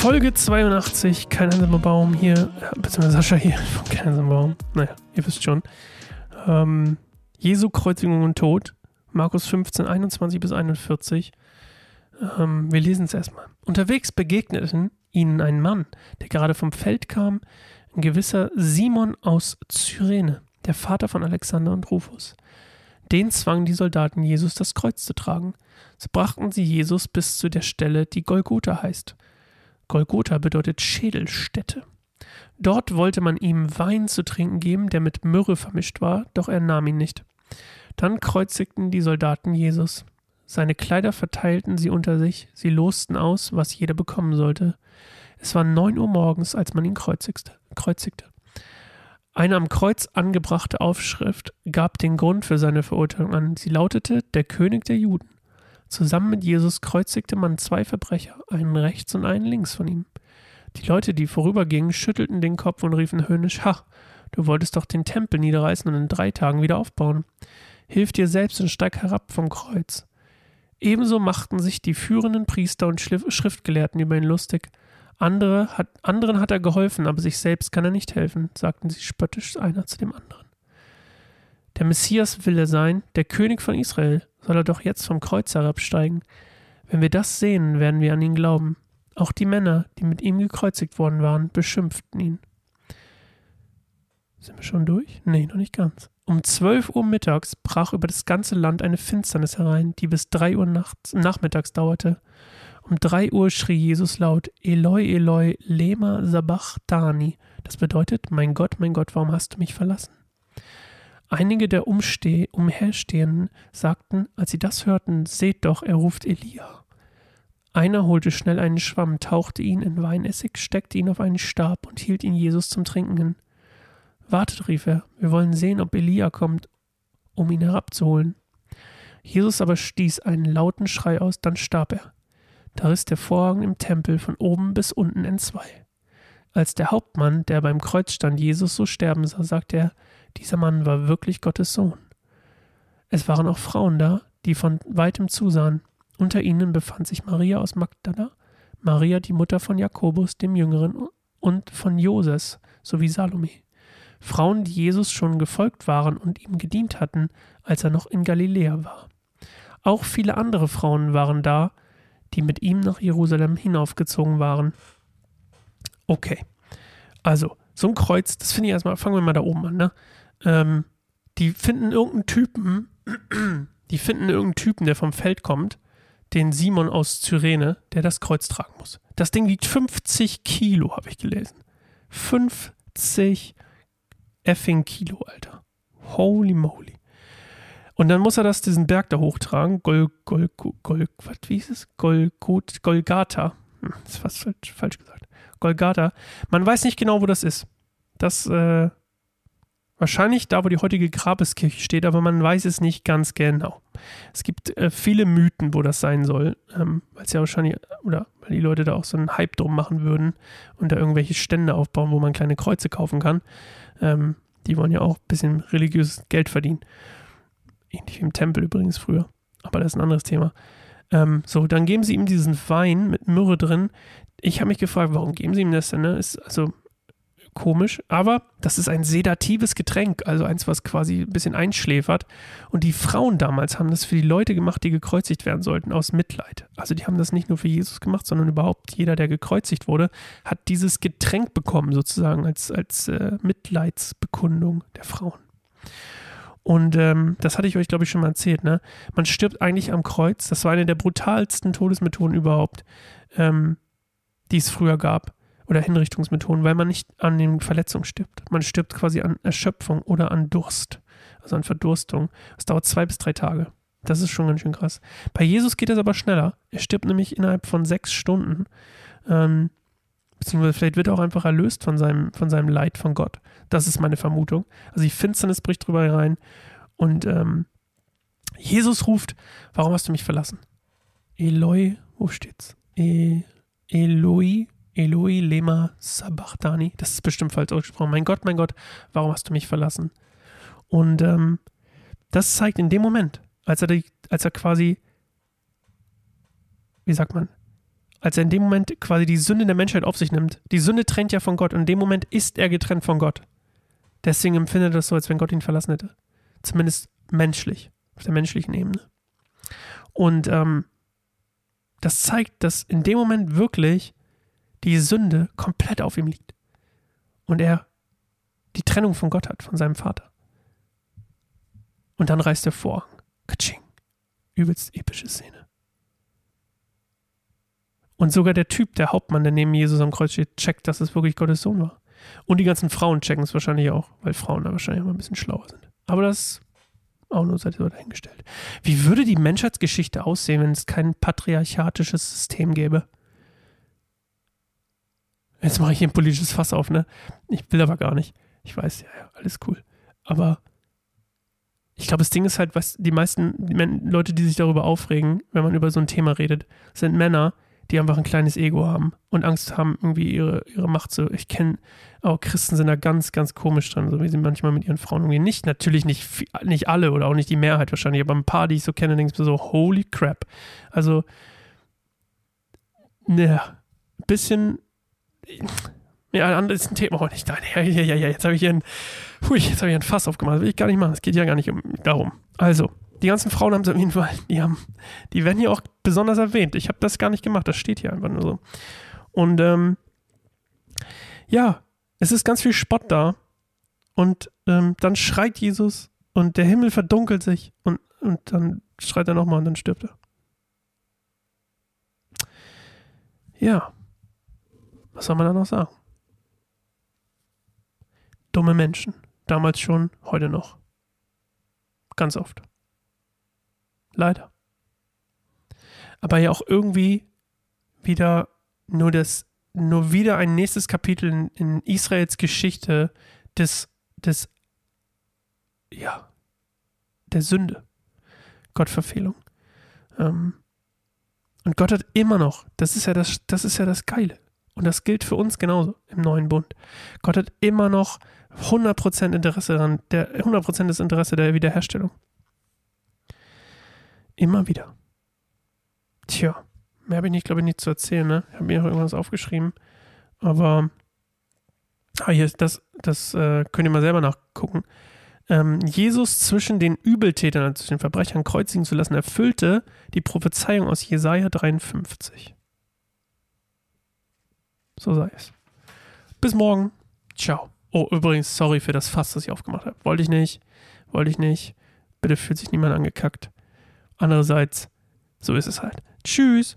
Folge 82, kein einsamer Baum hier, beziehungsweise Sascha hier Kein einsamer Baum. Naja, ihr wisst schon. Ähm, Jesu Kreuzigung und Tod, Markus 15, 21 bis 41. Ähm, wir lesen es erstmal. Unterwegs begegneten ihnen ein Mann, der gerade vom Feld kam, ein gewisser Simon aus Cyrene, der Vater von Alexander und Rufus. Den zwangen die Soldaten, Jesus das Kreuz zu tragen. So brachten sie Jesus bis zu der Stelle, die Golgotha heißt. Golgotha bedeutet Schädelstätte. Dort wollte man ihm Wein zu trinken geben, der mit Myrrhe vermischt war, doch er nahm ihn nicht. Dann kreuzigten die Soldaten Jesus. Seine Kleider verteilten sie unter sich, sie losten aus, was jeder bekommen sollte. Es war neun Uhr morgens, als man ihn kreuzigte. Eine am Kreuz angebrachte Aufschrift gab den Grund für seine Verurteilung an. Sie lautete Der König der Juden. Zusammen mit Jesus kreuzigte man zwei Verbrecher, einen rechts und einen links von ihm. Die Leute, die vorübergingen, schüttelten den Kopf und riefen höhnisch: Ha, du wolltest doch den Tempel niederreißen und in drei Tagen wieder aufbauen. Hilf dir selbst und steig herab vom Kreuz. Ebenso machten sich die führenden Priester und Schriftgelehrten über ihn lustig. Andere hat, anderen hat er geholfen, aber sich selbst kann er nicht helfen, sagten sie spöttisch einer zu dem anderen. Der Messias will er sein, der König von Israel, soll er doch jetzt vom Kreuz herabsteigen. Wenn wir das sehen, werden wir an ihn glauben. Auch die Männer, die mit ihm gekreuzigt worden waren, beschimpften ihn. Sind wir schon durch? Nee, noch nicht ganz. Um zwölf Uhr mittags brach über das ganze Land eine Finsternis herein, die bis drei Uhr nachts, nachmittags dauerte. Um drei Uhr schrie Jesus laut, Eloi, Eloi, lema sabachthani. Das bedeutet, mein Gott, mein Gott, warum hast du mich verlassen? Einige der Umsteh Umherstehenden sagten, als sie das hörten, seht doch, er ruft Elia. Einer holte schnell einen Schwamm, tauchte ihn in Weinessig, steckte ihn auf einen Stab und hielt ihn Jesus zum Trinken hin. Wartet, rief er, wir wollen sehen, ob Elia kommt, um ihn herabzuholen. Jesus aber stieß einen lauten Schrei aus, dann starb er. Da riss der Vorhang im Tempel von oben bis unten entzwei. Als der Hauptmann, der beim Kreuz stand, Jesus so sterben sah, sagte er, dieser Mann war wirklich Gottes Sohn. Es waren auch Frauen da, die von weitem zusahen. Unter ihnen befand sich Maria aus Magdala, Maria die Mutter von Jakobus dem Jüngeren und von Joses sowie Salome. Frauen, die Jesus schon gefolgt waren und ihm gedient hatten, als er noch in Galiläa war. Auch viele andere Frauen waren da, die mit ihm nach Jerusalem hinaufgezogen waren. Okay, also so ein Kreuz, das finde ich erstmal, fangen wir mal da oben an, ne? Ähm, die finden irgendeinen Typen, die finden irgendeinen Typen, der vom Feld kommt, den Simon aus Cyrene, der das Kreuz tragen muss. Das Ding wiegt 50 Kilo, habe ich gelesen. 50 effing Kilo, Alter. Holy moly. Und dann muss er das, diesen Berg da hochtragen. Gol, Gol, Gol, was, wie hieß es? Gol, Golgata. Hm, ist fast falsch, falsch gesagt. Golgata. Man weiß nicht genau, wo das ist. Das, äh, Wahrscheinlich da, wo die heutige Grabeskirche steht, aber man weiß es nicht ganz genau. Es gibt äh, viele Mythen, wo das sein soll, ähm, weil es ja wahrscheinlich, oder weil die Leute da auch so einen Hype drum machen würden und da irgendwelche Stände aufbauen, wo man kleine Kreuze kaufen kann. Ähm, die wollen ja auch ein bisschen religiöses Geld verdienen. Ähnlich wie im Tempel übrigens früher. Aber das ist ein anderes Thema. Ähm, so, dann geben sie ihm diesen Wein mit Myrrhe drin. Ich habe mich gefragt, warum geben sie ihm das denn? Ne? Ist, also, komisch, aber das ist ein sedatives Getränk, also eins, was quasi ein bisschen einschläfert. Und die Frauen damals haben das für die Leute gemacht, die gekreuzigt werden sollten, aus Mitleid. Also die haben das nicht nur für Jesus gemacht, sondern überhaupt jeder, der gekreuzigt wurde, hat dieses Getränk bekommen, sozusagen als, als äh, Mitleidsbekundung der Frauen. Und ähm, das hatte ich euch, glaube ich, schon mal erzählt. Ne? Man stirbt eigentlich am Kreuz. Das war eine der brutalsten Todesmethoden überhaupt, ähm, die es früher gab oder Hinrichtungsmethoden, weil man nicht an den Verletzungen stirbt. Man stirbt quasi an Erschöpfung oder an Durst, also an Verdurstung. Das dauert zwei bis drei Tage. Das ist schon ganz schön krass. Bei Jesus geht das aber schneller. Er stirbt nämlich innerhalb von sechs Stunden. Ähm, beziehungsweise vielleicht wird er auch einfach erlöst von seinem, von seinem Leid von Gott. Das ist meine Vermutung. Also die Finsternis bricht drüber herein und ähm, Jesus ruft, warum hast du mich verlassen? Eloi, wo steht's? E Eloi, Eloi lema sabachthani. Das ist bestimmt falsch ausgesprochen. Mein Gott, mein Gott, warum hast du mich verlassen? Und ähm, das zeigt in dem Moment, als er, die, als er quasi, wie sagt man, als er in dem Moment quasi die Sünde der Menschheit auf sich nimmt. Die Sünde trennt ja von Gott und in dem Moment ist er getrennt von Gott. Deswegen empfindet er das so, als wenn Gott ihn verlassen hätte. Zumindest menschlich, auf der menschlichen Ebene. Und ähm, das zeigt, dass in dem Moment wirklich die Sünde komplett auf ihm liegt. Und er die Trennung von Gott hat, von seinem Vater. Und dann reißt der Vorhang. Katsching. Übelst epische Szene. Und sogar der Typ, der Hauptmann, der neben Jesus am Kreuz steht, checkt, dass es wirklich Gottes Sohn war. Und die ganzen Frauen checken es wahrscheinlich auch, weil Frauen da wahrscheinlich immer ein bisschen schlauer sind. Aber das auch nur sei so dahingestellt. Wie würde die Menschheitsgeschichte aussehen, wenn es kein patriarchatisches System gäbe? Jetzt mache ich hier ein politisches Fass auf, ne? Ich will aber gar nicht. Ich weiß, ja, ja, alles cool. Aber ich glaube, das Ding ist halt, was die meisten Leute, die sich darüber aufregen, wenn man über so ein Thema redet, sind Männer, die einfach ein kleines Ego haben und Angst haben, irgendwie ihre, ihre Macht zu. Ich kenne auch Christen sind da ganz, ganz komisch dran, so wie sie manchmal mit ihren Frauen umgehen. Nicht, natürlich nicht, nicht alle oder auch nicht die Mehrheit wahrscheinlich, aber ein paar, die ich so kenne, denke ich mir so, holy crap. Also, ne, bisschen. Ja, das ist ein Thema. Oh, nicht nein, ja, ja, ja, ja, jetzt habe ich hier ein, hui, jetzt habe ich ein Fass aufgemacht. Das will ich gar nicht machen. Es geht ja gar nicht um, darum. Also, die ganzen Frauen haben es auf jeden Fall, die haben, die werden hier auch besonders erwähnt. Ich habe das gar nicht gemacht, das steht hier einfach nur so. Und ähm, ja, es ist ganz viel Spott da. Und ähm, dann schreit Jesus und der Himmel verdunkelt sich und, und dann schreit er nochmal und dann stirbt er. Ja, was soll man da noch sagen? Dumme Menschen. Damals schon, heute noch. Ganz oft. Leider. Aber ja auch irgendwie wieder nur das, nur wieder ein nächstes Kapitel in, in Israels Geschichte des, des, ja, der Sünde. Gottverfehlung. Ähm, und Gott hat immer noch, das ist ja das, das ist ja das Geile. Und das gilt für uns genauso im neuen Bund. Gott hat immer noch 100% Interesse daran, der 100% des Interesse der Wiederherstellung. Immer wieder. Tja, mehr habe ich nicht, glaube ich, nicht zu erzählen. Ne? Ich habe mir auch irgendwas aufgeschrieben. Aber ah, hier, das, das äh, könnt ihr mal selber nachgucken. Ähm, Jesus zwischen den Übeltätern, also zwischen den Verbrechern kreuzigen zu lassen, erfüllte die Prophezeiung aus Jesaja 53. So sei es. Bis morgen. Ciao. Oh, übrigens, sorry für das Fass, das ich aufgemacht habe. Wollte ich nicht. Wollte ich nicht. Bitte fühlt sich niemand angekackt. Andererseits, so ist es halt. Tschüss.